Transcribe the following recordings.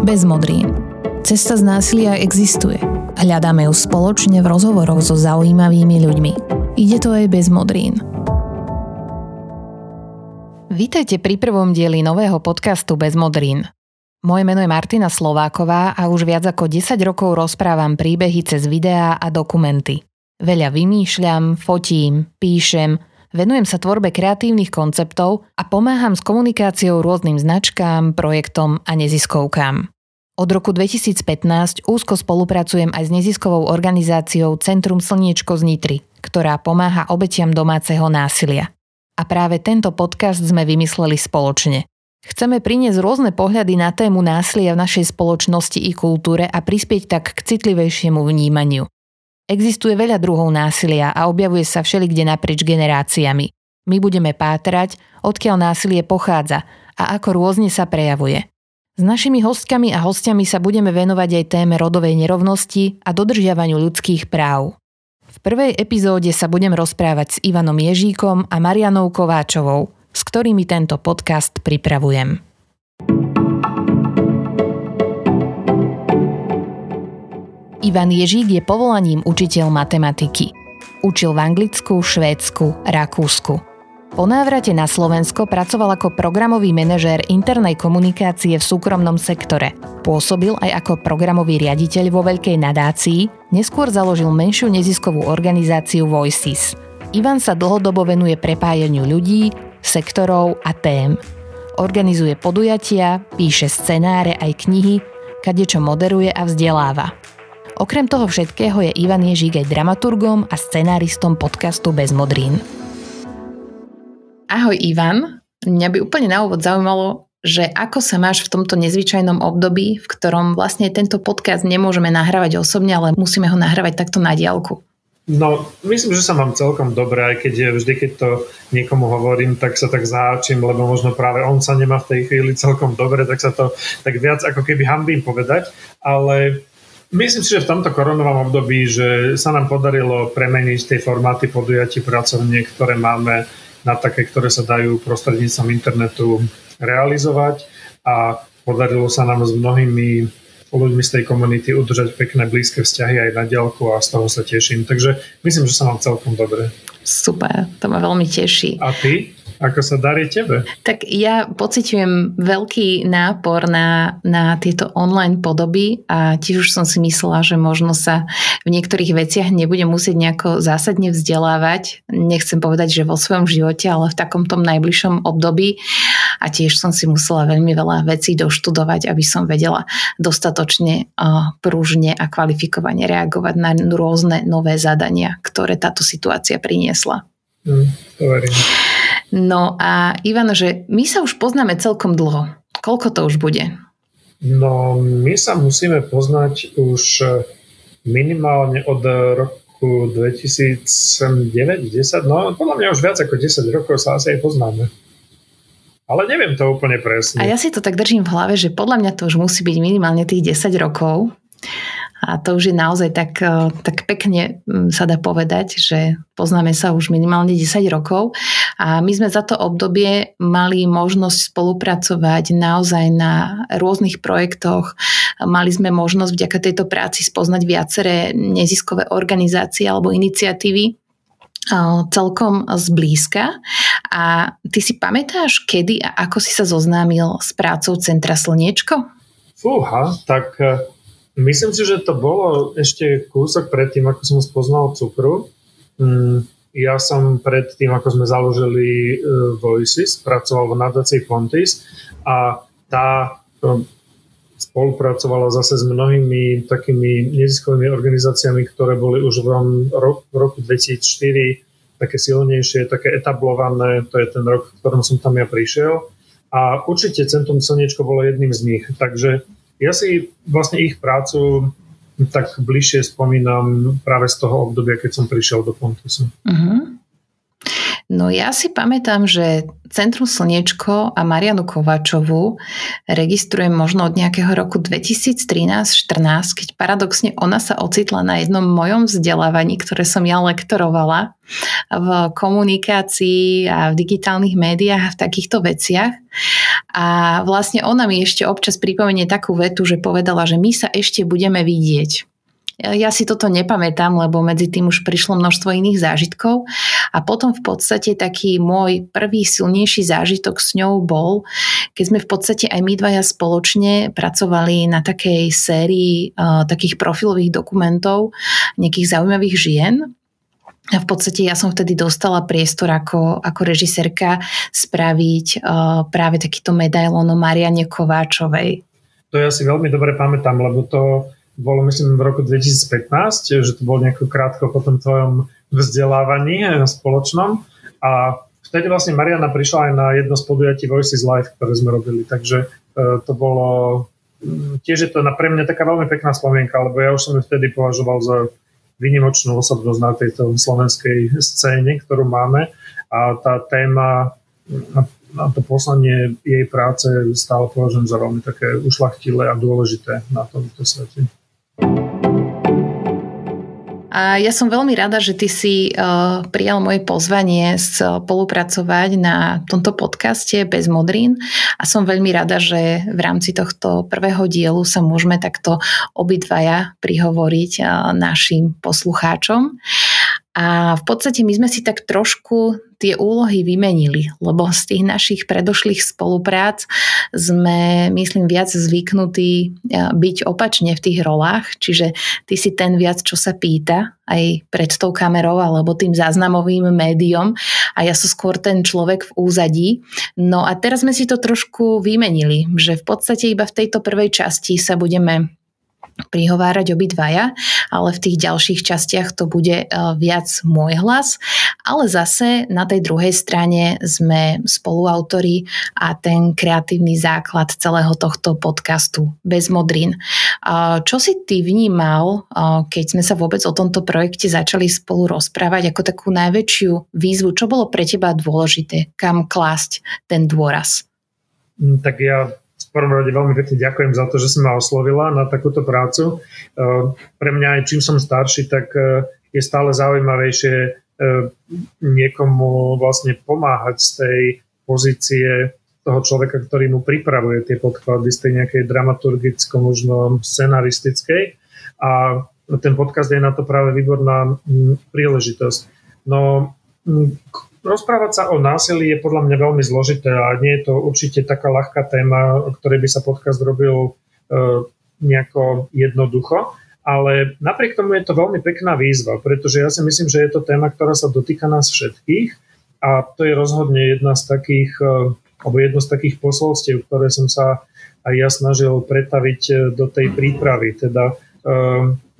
Bez modrín. Cesta z násilia existuje. Hľadáme ju spoločne v rozhovoroch so zaujímavými ľuďmi. Ide to aj bez modrín. Vítajte pri prvom dieli nového podcastu Bez modrín. Moje meno je Martina Slováková a už viac ako 10 rokov rozprávam príbehy cez videá a dokumenty. Veľa vymýšľam, fotím, píšem, Venujem sa tvorbe kreatívnych konceptov a pomáham s komunikáciou rôznym značkám, projektom a neziskovkám. Od roku 2015 úzko spolupracujem aj s neziskovou organizáciou Centrum Slniečko z Nitry, ktorá pomáha obetiam domáceho násilia. A práve tento podcast sme vymysleli spoločne. Chceme priniesť rôzne pohľady na tému násilia v našej spoločnosti i kultúre a prispieť tak k citlivejšiemu vnímaniu. Existuje veľa druhov násilia a objavuje sa všelikde naprieč generáciami. My budeme pátrať, odkiaľ násilie pochádza a ako rôzne sa prejavuje. S našimi hostkami a hostiami sa budeme venovať aj téme rodovej nerovnosti a dodržiavaniu ľudských práv. V prvej epizóde sa budem rozprávať s Ivanom Ježíkom a Marianou Kováčovou, s ktorými tento podcast pripravujem. Ivan Ježík je povolaním učiteľ matematiky. Učil v Anglicku, Švédsku, Rakúsku. Po návrate na Slovensko pracoval ako programový manažér internej komunikácie v súkromnom sektore. Pôsobil aj ako programový riaditeľ vo veľkej nadácii, neskôr založil menšiu neziskovú organizáciu Voices. Ivan sa dlhodobo venuje prepájaniu ľudí, sektorov a tém. Organizuje podujatia, píše scenáre aj knihy, kadečo moderuje a vzdeláva. Okrem toho všetkého je Ivan Ježík aj dramaturgom a scenáristom podcastu Bez modrín. Ahoj Ivan, mňa by úplne na úvod zaujímalo, že ako sa máš v tomto nezvyčajnom období, v ktorom vlastne tento podcast nemôžeme nahrávať osobne, ale musíme ho nahrávať takto na diálku. No, myslím, že sa mám celkom dobre, aj keď vždy, keď to niekomu hovorím, tak sa tak záčim, lebo možno práve on sa nemá v tej chvíli celkom dobre, tak sa to tak viac ako keby hambím povedať, ale Myslím si, že v tomto koronovom období, že sa nám podarilo premeniť tie formáty podujatí pracovník, ktoré máme na také, ktoré sa dajú prostredníctvom internetu realizovať a podarilo sa nám s mnohými ľuďmi z tej komunity udržať pekné blízke vzťahy aj na diálku a z toho sa teším. Takže myslím, že sa mám celkom dobre. Super, to ma veľmi teší. A ty? Ako sa darí tebe? Tak ja pociťujem veľký nápor na, na tieto online podoby a tiež už som si myslela, že možno sa v niektorých veciach nebudem musieť nejako zásadne vzdelávať. Nechcem povedať, že vo svojom živote, ale v takom tom najbližšom období. A tiež som si musela veľmi veľa vecí doštudovať, aby som vedela dostatočne pružne a kvalifikovane reagovať na rôzne nové zadania, ktoré táto situácia priniesla. Mm, to verím. No a Ivan, že my sa už poznáme celkom dlho. Koľko to už bude? No, my sa musíme poznať už eh, minimálne od roku 2009-10, no podľa mňa už viac ako 10 rokov sa asi aj poznáme. Ale neviem to úplne presne. A ja si to tak držím v hlave, že podľa mňa to už musí byť minimálne tých 10 rokov. A to už je naozaj tak, e, tak pekne sa dá povedať, že poznáme sa už minimálne 10 rokov a my sme za to obdobie mali možnosť spolupracovať naozaj na rôznych projektoch. Mali sme možnosť vďaka tejto práci spoznať viaceré neziskové organizácie alebo iniciatívy e, celkom zblízka. A ty si pamätáš, kedy a ako si sa zoznámil s prácou Centra Slniečko? Fúha, tak e, Myslím si, že to bolo ešte kúsok pred tým, ako som spoznal cukru. Mm, ja som pred tým, ako sme založili uh, Voices, pracoval v nadácii Fontis a tá um, spolupracovala zase s mnohými takými neziskovými organizáciami, ktoré boli už v roku 2004 také silnejšie, také etablované, to je ten rok, v ktorom som tam ja prišiel. A určite Centrum Slniečko bolo jedným z nich. Takže ja si vlastne ich prácu tak bližšie spomínam práve z toho obdobia, keď som prišiel do Pontusu. Uh-huh. No ja si pamätám, že Centrum Slniečko a Marianu Kovačovú registrujem možno od nejakého roku 2013-14, keď paradoxne ona sa ocitla na jednom mojom vzdelávaní, ktoré som ja lektorovala v komunikácii a v digitálnych médiách a v takýchto veciach. A vlastne ona mi ešte občas pripomenie takú vetu, že povedala, že my sa ešte budeme vidieť. Ja si toto nepamätám, lebo medzi tým už prišlo množstvo iných zážitkov a potom v podstate taký môj prvý silnejší zážitok s ňou bol, keď sme v podstate aj my dvaja spoločne pracovali na takej sérii uh, takých profilových dokumentov nejakých zaujímavých žien a v podstate ja som vtedy dostala priestor ako, ako režisérka spraviť uh, práve takýto medailón o Mariane Kováčovej. To ja si veľmi dobre pamätám, lebo to bolo myslím v roku 2015, že to bolo nejako krátko po tom tvojom vzdelávaní spoločnom a vtedy vlastne Mariana prišla aj na jedno z podujatí Voices Live, ktoré sme robili, takže uh, to bolo mm, tiež je to na pre mňa taká veľmi pekná spomienka, lebo ja už som ju vtedy považoval za vynimočnú osobnosť na tejto slovenskej scéne, ktorú máme a tá téma a to poslanie jej práce stále považujem za veľmi také ušlachtilé a dôležité na tomto svete. A ja som veľmi rada, že ty si uh, prijal moje pozvanie spolupracovať na tomto podcaste bez modrín a som veľmi rada, že v rámci tohto prvého dielu sa môžeme takto obidvaja prihovoriť uh, našim poslucháčom. A v podstate my sme si tak trošku tie úlohy vymenili, lebo z tých našich predošlých spoluprác sme, myslím, viac zvyknutí e, byť opačne v tých rolách, čiže ty si ten viac, čo sa pýta aj pred tou kamerou alebo tým záznamovým médiom a ja som skôr ten človek v úzadí. No a teraz sme si to trošku vymenili, že v podstate iba v tejto prvej časti sa budeme prihovárať obidvaja, ale v tých ďalších častiach to bude e, viac môj hlas. Ale zase na tej druhej strane sme spoluautori a ten kreatívny základ celého tohto podcastu bez modrín. Čo si ty vnímal, e, keď sme sa vôbec o tomto projekte začali spolu rozprávať ako takú najväčšiu výzvu? Čo bolo pre teba dôležité? Kam klásť ten dôraz? Mm, tak ja prvom rade veľmi pekne ďakujem za to, že si ma oslovila na takúto prácu. E, pre mňa aj čím som starší, tak e, je stále zaujímavejšie e, niekomu vlastne pomáhať z tej pozície toho človeka, ktorý mu pripravuje tie podklady z tej nejakej dramaturgicko, možno scenaristickej. A ten podcast je na to práve výborná príležitosť. No, Rozprávať sa o násilí je podľa mňa veľmi zložité a nie je to určite taká ľahká téma, o ktorej by sa podcast robil e, nejako jednoducho, ale napriek tomu je to veľmi pekná výzva, pretože ja si myslím, že je to téma, ktorá sa dotýka nás všetkých a to je rozhodne jedna z takých, e, alebo jedno z takých posolstiev, ktoré som sa aj ja snažil pretaviť e, do tej prípravy, teda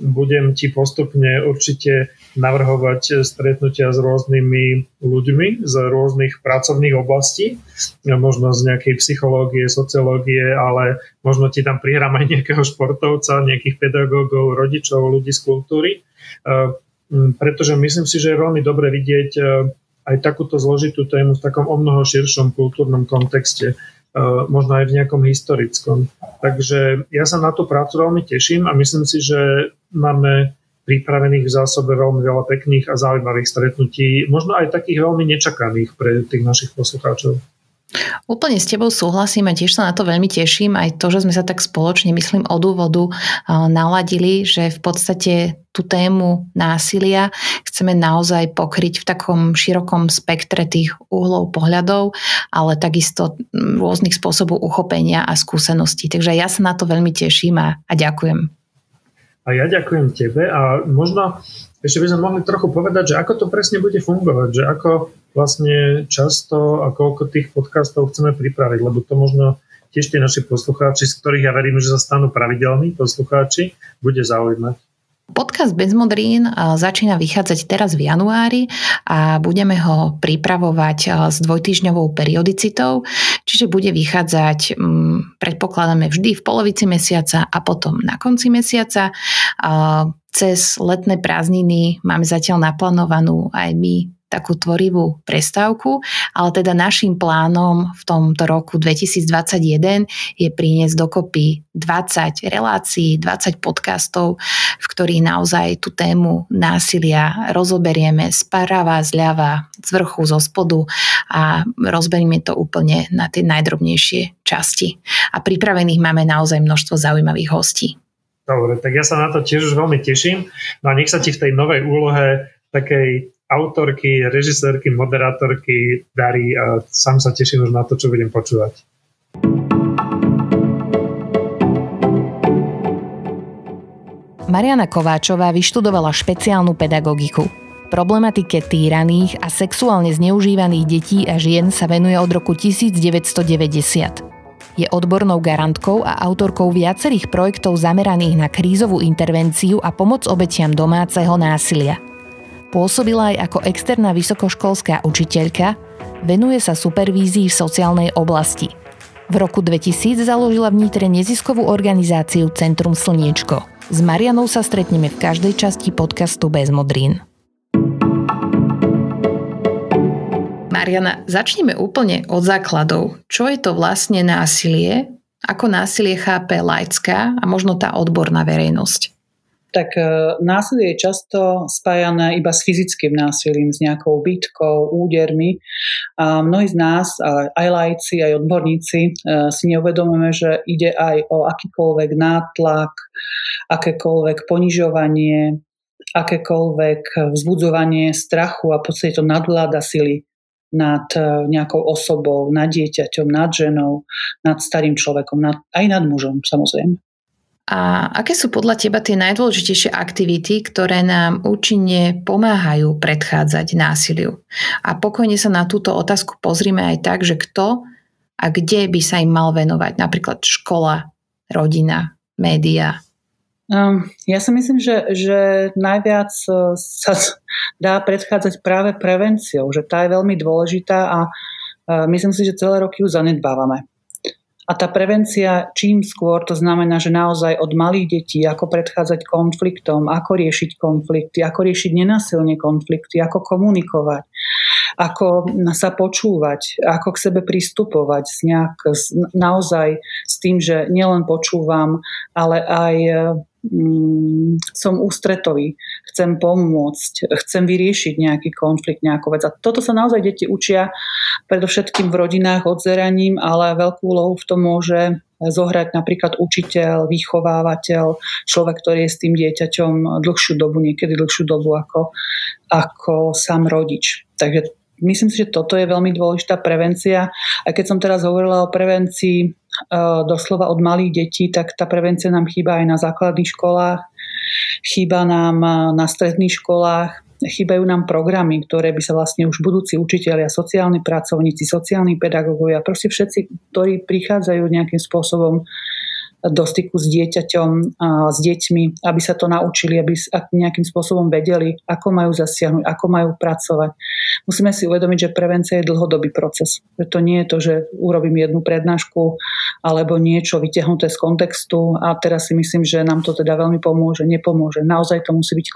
budem ti postupne určite navrhovať stretnutia s rôznymi ľuďmi z rôznych pracovných oblastí, možno z nejakej psychológie, sociológie, ale možno ti tam prihrám aj nejakého športovca, nejakých pedagógov, rodičov, ľudí z kultúry, e, pretože myslím si, že je veľmi dobre vidieť e, aj takúto zložitú tému v takom o mnoho širšom kultúrnom kontexte, možno aj v nejakom historickom. Takže ja sa na tú prácu veľmi teším a myslím si, že máme pripravených v zásobe veľmi veľa pekných a zaujímavých stretnutí, možno aj takých veľmi nečakaných pre tých našich poslucháčov. Úplne s tebou súhlasím a tiež sa na to veľmi teším. Aj to, že sme sa tak spoločne, myslím, od úvodu naladili, že v podstate tú tému násilia chceme naozaj pokryť v takom širokom spektre tých uhlov pohľadov, ale takisto rôznych spôsobov uchopenia a skúseností. Takže ja sa na to veľmi teším a, a ďakujem. A ja ďakujem tebe a možno ešte by sme mohli trochu povedať, že ako to presne bude fungovať, že ako vlastne často a koľko tých podcastov chceme pripraviť, lebo to možno tiež tí naši poslucháči, z ktorých ja verím, že sa stanú pravidelní poslucháči, bude zaujímať. Podcast Bez modrín začína vychádzať teraz v januári a budeme ho pripravovať s dvojtýždňovou periodicitou, čiže bude vychádzať, mm, predpokladáme vždy v polovici mesiaca a potom na konci mesiaca. Cez letné prázdniny máme zatiaľ naplánovanú aj my takú tvorivú prestávku, ale teda našim plánom v tomto roku 2021 je priniesť dokopy 20 relácií, 20 podcastov, v ktorých naozaj tú tému násilia rozoberieme sprava, zľava, z vrchu, zo spodu a rozberieme to úplne na tie najdrobnejšie časti. A pripravených máme naozaj množstvo zaujímavých hostí. Dobre, tak ja sa na to tiež už veľmi teším. No a nech sa ti v tej novej úlohe takej autorky, režisérky, moderátorky darí a sám sa teším už na to, čo budem počúvať. Mariana Kováčová vyštudovala špeciálnu pedagogiku. Problematike týraných a sexuálne zneužívaných detí a žien sa venuje od roku 1990. Je odbornou garantkou a autorkou viacerých projektov zameraných na krízovú intervenciu a pomoc obetiam domáceho násilia – Pôsobila aj ako externá vysokoškolská učiteľka, venuje sa supervízii v sociálnej oblasti. V roku 2000 založila v Nitre neziskovú organizáciu Centrum Slniečko. S Marianou sa stretneme v každej časti podcastu Bez modrín. Mariana, začneme úplne od základov. Čo je to vlastne násilie? Ako násilie chápe laická a možno tá odborná verejnosť? Tak e, násilie je často spájané iba s fyzickým násilím, s nejakou bytkou, údermi. A mnohí z nás, aj lajci, aj odborníci, e, si neuvedomujeme, že ide aj o akýkoľvek nátlak, akékoľvek ponižovanie, akékoľvek vzbudzovanie strachu a v podstate to nadvláda sily nad e, nejakou osobou, nad dieťaťom, nad ženou, nad starým človekom, nad, aj nad mužom samozrejme. A aké sú podľa teba tie najdôležitejšie aktivity, ktoré nám účinne pomáhajú predchádzať násiliu? A pokojne sa na túto otázku pozrime aj tak, že kto a kde by sa im mal venovať, napríklad škola, rodina, média. Um, ja si myslím, že, že najviac e, sa dá predchádzať práve prevenciou, že tá je veľmi dôležitá a e, myslím si, že celé roky ju zanedbávame. A tá prevencia čím skôr, to znamená, že naozaj od malých detí, ako predchádzať konfliktom, ako riešiť konflikty, ako riešiť nenasilne konflikty, ako komunikovať, ako sa počúvať, ako k sebe pristupovať nejak, naozaj s tým, že nielen počúvam, ale aj som ústretový, chcem pomôcť, chcem vyriešiť nejaký konflikt, nejakú vec. A toto sa naozaj deti učia predovšetkým v rodinách odzeraním, ale veľkú úlohu v tom môže zohrať napríklad učiteľ, vychovávateľ, človek, ktorý je s tým dieťaťom dlhšiu dobu, niekedy dlhšiu dobu ako, ako sám rodič. Takže myslím si, že toto je veľmi dôležitá prevencia. A keď som teraz hovorila o prevencii e, doslova od malých detí, tak tá prevencia nám chýba aj na základných školách, chýba nám na stredných školách, chýbajú nám programy, ktoré by sa vlastne už budúci učiteľia, sociálni pracovníci, sociálni pedagógovia, proste všetci, ktorí prichádzajú nejakým spôsobom do styku s dieťaťom s deťmi, aby sa to naučili, aby nejakým spôsobom vedeli, ako majú zasiahnuť, ako majú pracovať. Musíme si uvedomiť, že prevencia je dlhodobý proces. To nie je to, že urobím jednu prednášku alebo niečo vytiahnuté z kontextu a teraz si myslím, že nám to teda veľmi pomôže, nepomôže. Naozaj to musí byť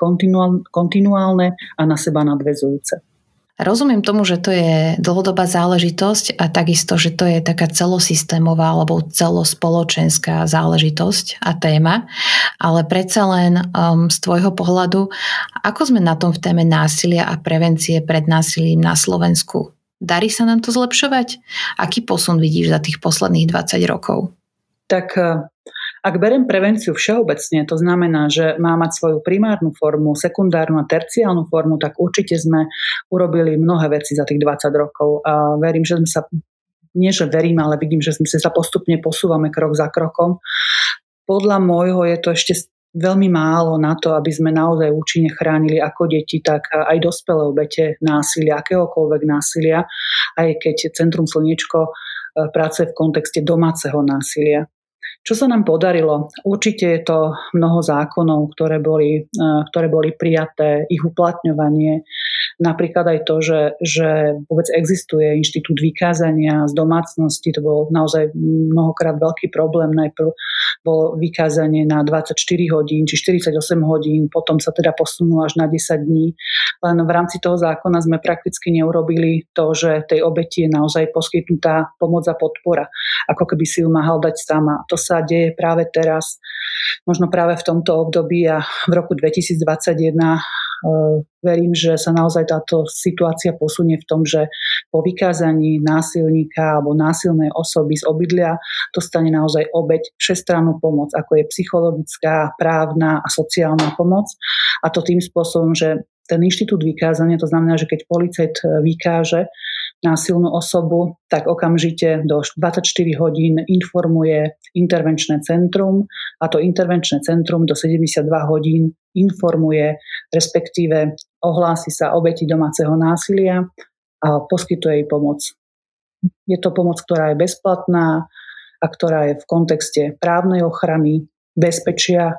kontinuálne a na seba nadvezujúce. Rozumiem tomu, že to je dlhodobá záležitosť a takisto, že to je taká celosystémová alebo celospoločenská záležitosť a téma, ale predsa len um, z tvojho pohľadu, ako sme na tom v téme násilia a prevencie pred násilím na Slovensku? Darí sa nám to zlepšovať? Aký posun vidíš za tých posledných 20 rokov? Tak ak berem prevenciu všeobecne, to znamená, že má mať svoju primárnu formu, sekundárnu a terciálnu formu, tak určite sme urobili mnohé veci za tých 20 rokov a verím, že sme sa nie, že verím, ale vidím, že sme sa postupne posúvame krok za krokom. Podľa môjho je to ešte veľmi málo na to, aby sme naozaj účinne chránili ako deti, tak aj dospelé obete násilia, akéhokoľvek násilia, aj keď Centrum Slniečko e, pracuje v kontexte domáceho násilia. Čo sa nám podarilo? Určite je to mnoho zákonov, ktoré boli, e, ktoré boli prijaté, ich uplatňovanie. Napríklad aj to, že, že vôbec existuje inštitút vykázania z domácnosti. To bol naozaj mnohokrát veľký problém. Najprv bolo vykázanie na 24 hodín či 48 hodín, potom sa teda posunulo až na 10 dní. Len v rámci toho zákona sme prakticky neurobili to, že tej obeti je naozaj poskytnutá pomoc a podpora, ako keby si ju mal dať sama. To sa deje práve teraz, možno práve v tomto období a v roku 2021 verím, že sa naozaj táto situácia posunie v tom, že po vykázaní násilníka alebo násilnej osoby z obydlia dostane naozaj obeď všestrannú pomoc, ako je psychologická, právna a sociálna pomoc. A to tým spôsobom, že ten inštitút vykázania, to znamená, že keď policajt vykáže násilnú osobu, tak okamžite do 24 hodín informuje intervenčné centrum a to intervenčné centrum do 72 hodín informuje, respektíve ohlási sa obeti domáceho násilia a poskytuje jej pomoc. Je to pomoc, ktorá je bezplatná a ktorá je v kontexte právnej ochrany, bezpečia,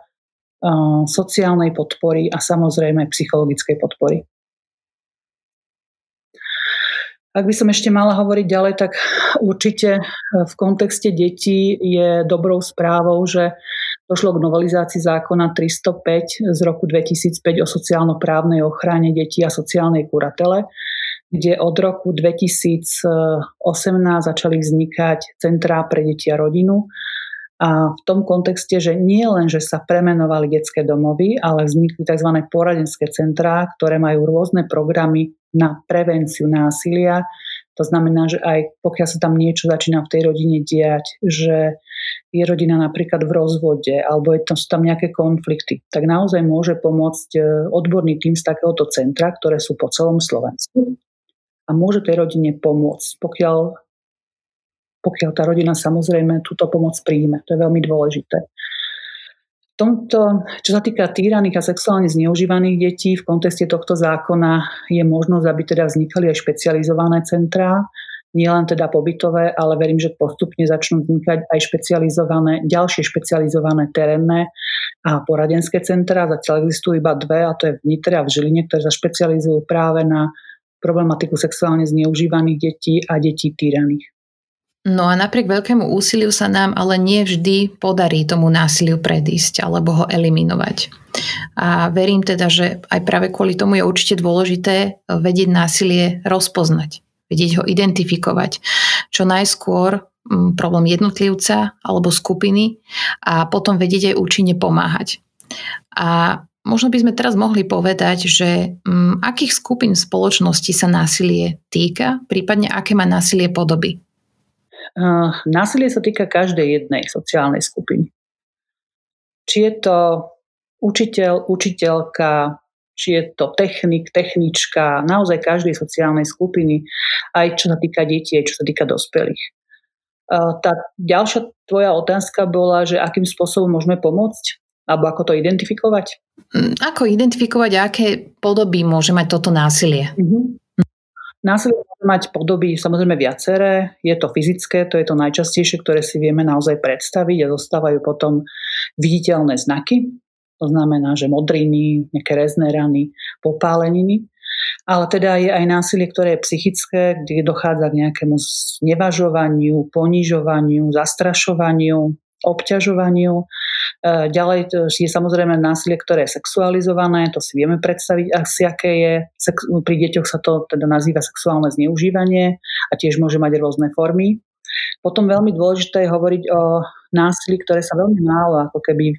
sociálnej podpory a samozrejme psychologickej podpory. Ak by som ešte mala hovoriť ďalej, tak určite v kontexte detí je dobrou správou, že došlo k novelizácii zákona 305 z roku 2005 o sociálno-právnej ochrane detí a sociálnej kuratele, kde od roku 2018 začali vznikať centrá pre deti a rodinu. A v tom kontexte, že nie len, že sa premenovali detské domovy, ale vznikli tzv. poradenské centrá, ktoré majú rôzne programy na prevenciu násilia, to znamená, že aj pokiaľ sa tam niečo začína v tej rodine diať, že je rodina napríklad v rozvode alebo je tam, sú tam nejaké konflikty, tak naozaj môže pomôcť e, odborný tým z takéhoto centra, ktoré sú po celom Slovensku. A môže tej rodine pomôcť, pokiaľ, pokiaľ tá rodina samozrejme túto pomoc príjme. To je veľmi dôležité tomto, čo sa týka týraných a sexuálne zneužívaných detí, v kontexte tohto zákona je možnosť, aby teda vznikali aj špecializované centrá, nielen teda pobytové, ale verím, že postupne začnú vznikať aj špecializované, ďalšie špecializované terénne a poradenské centra. Zatiaľ existujú iba dve, a to je v Nitre a v Žiline, ktoré sa špecializujú práve na problematiku sexuálne zneužívaných detí a detí týraných. No a napriek veľkému úsiliu sa nám ale nie vždy podarí tomu násiliu predísť alebo ho eliminovať. A verím teda, že aj práve kvôli tomu je určite dôležité vedieť násilie rozpoznať, vedieť ho identifikovať. Čo najskôr problém jednotlivca alebo skupiny a potom vedieť aj účinne pomáhať. A možno by sme teraz mohli povedať, že akých skupín spoločnosti sa násilie týka, prípadne aké má násilie podoby. Násilie sa týka každej jednej sociálnej skupiny. Či je to učiteľ, učiteľka, či je to technik, technička, naozaj každej sociálnej skupiny, aj čo sa týka detí, aj čo sa týka dospelých. Tá ďalšia tvoja otázka bola, že akým spôsobom môžeme pomôcť? Alebo ako to identifikovať? Mm, ako identifikovať, aké podoby môže mať toto násilie? Uh-huh. Násilie môže mať podoby samozrejme viaceré. Je to fyzické, to je to najčastejšie, ktoré si vieme naozaj predstaviť a zostávajú potom viditeľné znaky. To znamená, že modriny, nejaké rezné rany, popáleniny. Ale teda je aj násilie, ktoré je psychické, kde dochádza k nejakému znevažovaniu, ponižovaniu, zastrašovaniu, obťažovaniu. E, ďalej je samozrejme násilie, ktoré je sexualizované, to si vieme predstaviť asi, aké je. Pri deťoch sa to teda nazýva sexuálne zneužívanie a tiež môže mať rôzne formy. Potom veľmi dôležité je hovoriť o násilí, ktoré sa veľmi málo ako keby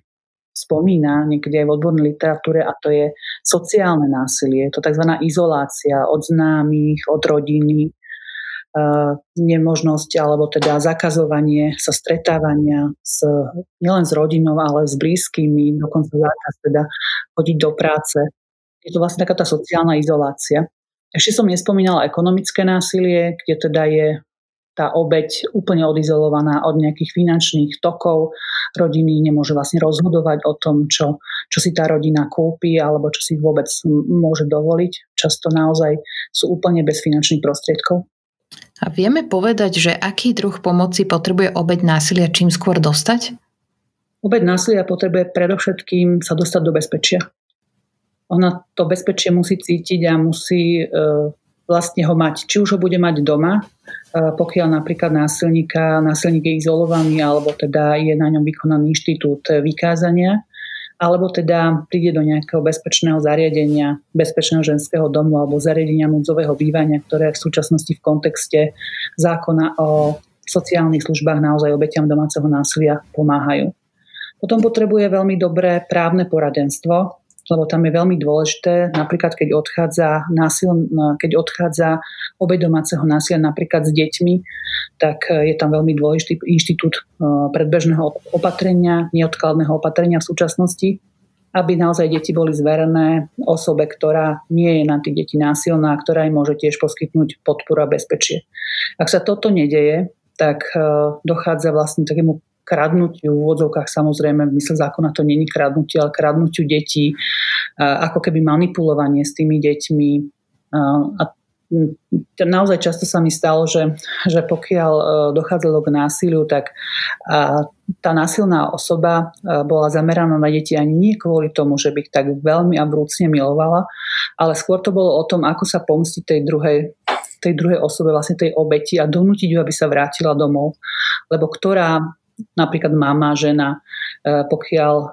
spomína niekedy aj v odbornej literatúre a to je sociálne násilie. To tzv. izolácia od známych, od rodiny, nemožnosť alebo teda zakazovanie sa stretávania s, nielen s rodinou, ale s blízkymi, dokonca zákaz teda chodiť do práce. Je to vlastne taká tá sociálna izolácia. Ešte som nespomínala ekonomické násilie, kde teda je tá obeď úplne odizolovaná od nejakých finančných tokov rodiny, nemôže vlastne rozhodovať o tom, čo, čo si tá rodina kúpi alebo čo si vôbec môže dovoliť. Často naozaj sú úplne bez finančných prostriedkov. A vieme povedať, že aký druh pomoci potrebuje obeď násilia čím skôr dostať? Obeď násilia potrebuje predovšetkým sa dostať do bezpečia. Ona to bezpečie musí cítiť a musí e, vlastne ho mať. Či už ho bude mať doma, e, pokiaľ napríklad násilníka, násilník je izolovaný alebo teda je na ňom vykonaný inštitút vykázania, alebo teda príde do nejakého bezpečného zariadenia, bezpečného ženského domu alebo zariadenia núdzového bývania, ktoré v súčasnosti v kontexte zákona o sociálnych službách naozaj obetiam domáceho násilia pomáhajú. Potom potrebuje veľmi dobré právne poradenstvo, lebo tam je veľmi dôležité, napríklad keď odchádza, násil, keď odchádza obe domáceho násilia napríklad s deťmi, tak je tam veľmi dôležitý inštitút e, predbežného opatrenia, neodkladného opatrenia v súčasnosti, aby naozaj deti boli zverené osobe, ktorá nie je na tých deti násilná, ktorá im môže tiež poskytnúť podporu a bezpečie. Ak sa toto nedeje, tak e, dochádza vlastne takému kradnutiu v úvodzovkách samozrejme, v mysle zákona to není kradnutie, ale kradnutiu detí, ako keby manipulovanie s tými deťmi. A naozaj často sa mi stalo, že, že pokiaľ e, dochádzalo k násiliu, tak tá násilná osoba e, bola zameraná na deti ani nie kvôli tomu, že by ich tak veľmi a vrúcne milovala, ale skôr to bolo o tom, ako sa pomstiť tej druhej tej druhej osobe, vlastne tej obeti a donútiť ju, aby sa vrátila domov. Lebo ktorá napríklad mama, žena, e, pokiaľ e,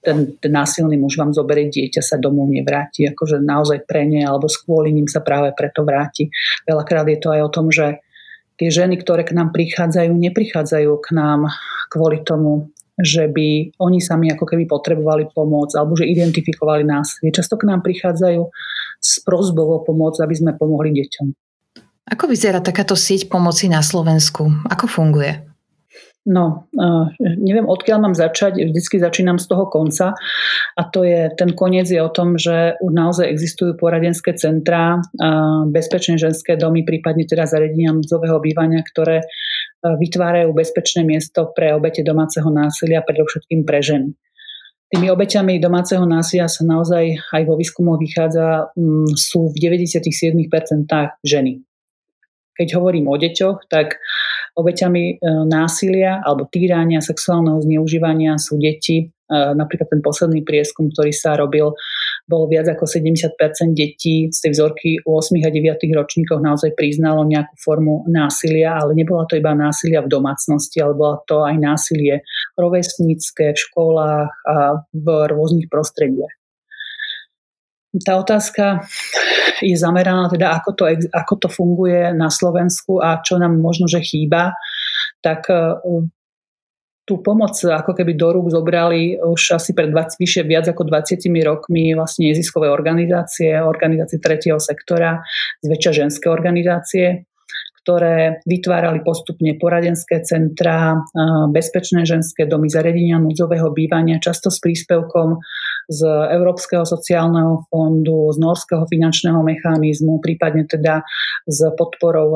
ten, ten násilný muž vám zoberie dieťa, sa domov nevráti, akože naozaj pre ne, alebo s ním sa práve preto vráti. Veľakrát je to aj o tom, že tie ženy, ktoré k nám prichádzajú, neprichádzajú k nám kvôli tomu, že by oni sami ako keby potrebovali pomoc alebo že identifikovali nás. Často k nám prichádzajú s prozbou o pomoc, aby sme pomohli deťom. Ako vyzerá takáto sieť pomoci na Slovensku? Ako funguje? No, neviem, odkiaľ mám začať. Vždycky začínam z toho konca. A to je, ten koniec je o tom, že naozaj existujú poradenské centrá, bezpečné ženské domy, prípadne teda zariadenia núdzového bývania, ktoré vytvárajú bezpečné miesto pre obete domáceho násilia, predovšetkým pre ženy. Tými obeťami domáceho násilia sa naozaj aj vo výskumoch vychádza, sú v 97% ženy. Keď hovorím o deťoch, tak obeťami e, násilia alebo týrania, sexuálneho zneužívania sú deti. E, napríklad ten posledný prieskum, ktorý sa robil, bol viac ako 70% detí z tej vzorky u 8 a 9 ročníkoch naozaj priznalo nejakú formu násilia, ale nebola to iba násilia v domácnosti, ale bola to aj násilie rovesnícke v školách a v rôznych prostrediach. Tá otázka je zameraná teda, ako to, ako to funguje na Slovensku a čo nám možno, že chýba, tak e, tú pomoc ako keby do rúk zobrali už asi pred 20, vyššie viac ako 20 rokmi vlastne neziskové organizácie, organizácie tretieho sektora, zväčša ženské organizácie, ktoré vytvárali postupne poradenské centra, bezpečné ženské domy, zariadenia núdzového bývania, často s príspevkom z Európskeho sociálneho fondu, z Norského finančného mechanizmu, prípadne teda s podporou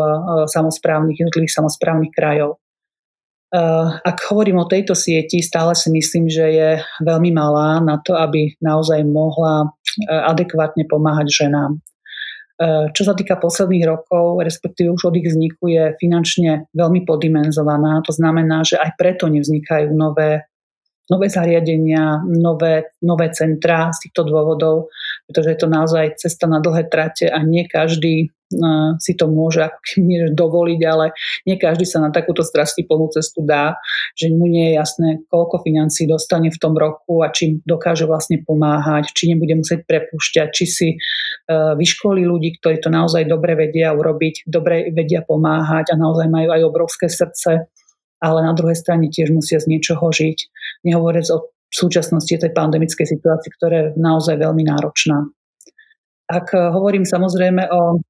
samozprávnych, jednotlivých samozprávnych krajov. Ak hovorím o tejto sieti, stále si myslím, že je veľmi malá na to, aby naozaj mohla adekvátne pomáhať ženám. Čo sa týka posledných rokov, respektíve už od ich vzniku, je finančne veľmi podimenzovaná. To znamená, že aj preto nevznikajú nové, nové zariadenia, nové, nové centrá z týchto dôvodov, pretože je to naozaj cesta na dlhé trate a nie každý si to môže ako nie dovoliť, ale nie každý sa na takúto plnú cestu dá, že mu nie je jasné, koľko financí dostane v tom roku a či dokáže vlastne pomáhať, či nebude musieť prepúšťať, či si e, vyškolí ľudí, ktorí to naozaj dobre vedia urobiť, dobre vedia pomáhať a naozaj majú aj obrovské srdce, ale na druhej strane tiež musia z niečoho žiť. Nehovoriac o súčasnosti tej pandemickej situácii, ktorá je naozaj veľmi náročná. Ak hovorím samozrejme o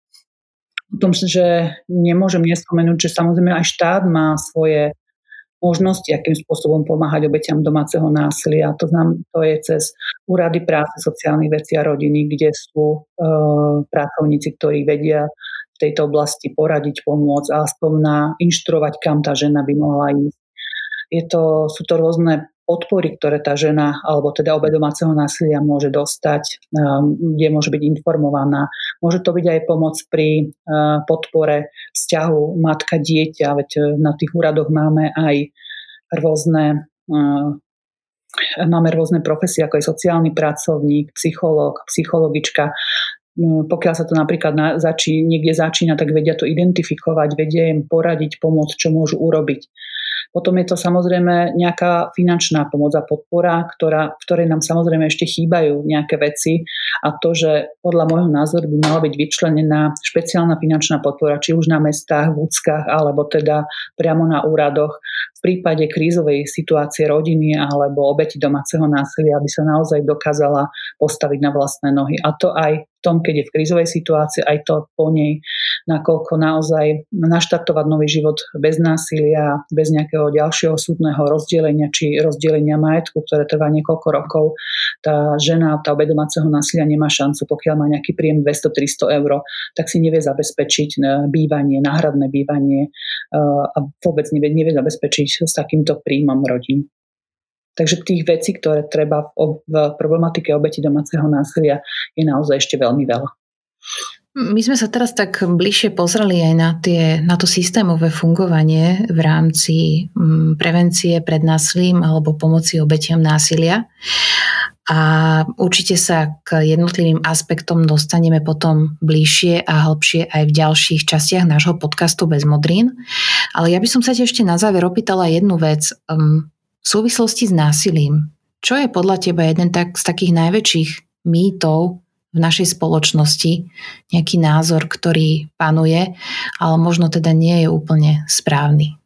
tom, že nemôžem nespomenúť, že samozrejme aj štát má svoje možnosti, akým spôsobom pomáhať obeťam domáceho násilia. To, znam, to je cez úrady práce, sociálnych vecí a rodiny, kde sú e, pracovníci, ktorí vedia tejto oblasti poradiť, pomôcť a aspoň na inštruovať, kam tá žena by mohla ísť. Je to, sú to rôzne podpory, ktoré tá žena alebo teda obe domáceho násilia môže dostať, um, kde môže byť informovaná. Môže to byť aj pomoc pri uh, podpore vzťahu matka-dieťa, veď uh, na tých úradoch máme aj rôzne uh, Máme rôzne profesie, ako je sociálny pracovník, psychológ, psychologička. No, pokiaľ sa to napríklad na, začí, niekde začína, tak vedia to identifikovať, vedia im poradiť, pomôcť, čo môžu urobiť. Potom je to samozrejme nejaká finančná pomoc a podpora, ktorá, v ktorej nám samozrejme ešte chýbajú nejaké veci a to, že podľa môjho názoru by mala byť vyčlenená špeciálna finančná podpora, či už na mestách, v úckach, alebo teda priamo na úradoch v prípade krízovej situácie rodiny alebo obeti domáceho násilia, aby sa naozaj dokázala postaviť na vlastné nohy. A to aj tom, keď je v krízovej situácii, aj to po nej, nakoľko naozaj naštartovať nový život bez násilia, bez nejakého ďalšieho súdneho rozdelenia či rozdelenia majetku, ktoré trvá niekoľko rokov. Tá žena, tá obe násilia nemá šancu, pokiaľ má nejaký príjem 200-300 eur, tak si nevie zabezpečiť e, bývanie, náhradné bývanie e, a vôbec nevie, nevie zabezpečiť s takýmto príjmom rodín. Takže tých vecí, ktoré treba v, problematike obeti domáceho násilia, je naozaj ešte veľmi veľa. My sme sa teraz tak bližšie pozreli aj na, tie, na to systémové fungovanie v rámci mm, prevencie pred násilím alebo pomoci obetiam násilia. A určite sa k jednotlivým aspektom dostaneme potom bližšie a hlbšie aj v ďalších častiach nášho podcastu Bez modrín. Ale ja by som sa ešte na záver opýtala jednu vec. Um, v súvislosti s násilím, čo je podľa teba jeden tak, z takých najväčších mýtov v našej spoločnosti, nejaký názor, ktorý panuje, ale možno teda nie je úplne správny?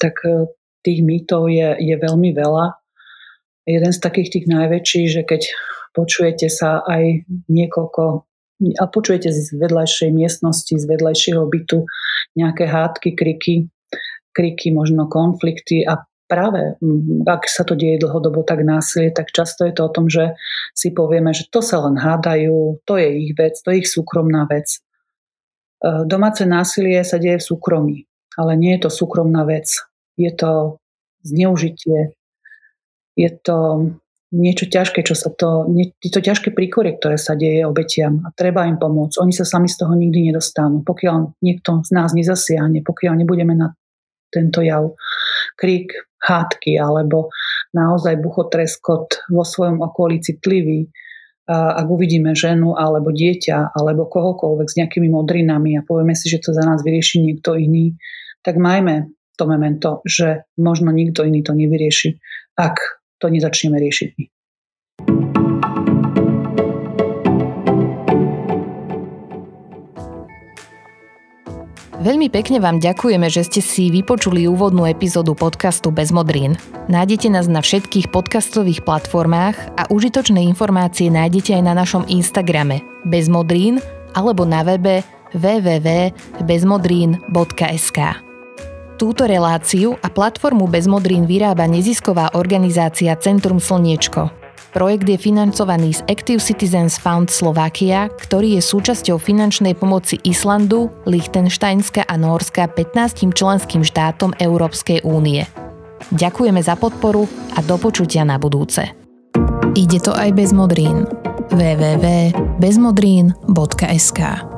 Tak e, tých mýtov je, je veľmi veľa. Jeden z takých tých najväčších, že keď počujete sa aj niekoľko a počujete z vedľajšej miestnosti, z vedľajšieho bytu nejaké hádky, kriky, kriky, možno konflikty a práve mm, ak sa to deje dlhodobo tak násilie, tak často je to o tom, že si povieme, že to sa len hádajú, to je ich vec, to je ich súkromná vec. E, domáce násilie sa deje v súkromí, ale nie je to súkromná vec. Je to zneužitie, je to niečo ťažké, čo sa to, je to ťažké príkorie, ktoré sa deje obetiam a treba im pomôcť. Oni sa sami z toho nikdy nedostanú. Pokiaľ niekto z nás nezasiahne, pokiaľ nebudeme na tento jav krík, hádky alebo naozaj buchotreskot vo svojom okolí citlivý, ak uvidíme ženu alebo dieťa alebo kohokoľvek s nejakými modrinami a povieme si, že to za nás vyrieši niekto iný, tak majme to memento, že možno nikto iný to nevyrieši, ak to nezačneme riešiť my. Veľmi pekne vám ďakujeme, že ste si vypočuli úvodnú epizódu podcastu Bez modrín. Nájdete nás na všetkých podcastových platformách a užitočné informácie nájdete aj na našom Instagrame Bez modrín alebo na webe www.bezmodrín.sk. Túto reláciu a platformu Bezmodrín vyrába nezisková organizácia Centrum Slniečko. Projekt je financovaný z Active Citizens Fund Slovakia, ktorý je súčasťou finančnej pomoci Islandu, Liechtensteinska a Norska 15 členským štátom Európskej únie. Ďakujeme za podporu a do počutia na budúce. Ide to aj bez modrín. www.bezmodrín.sk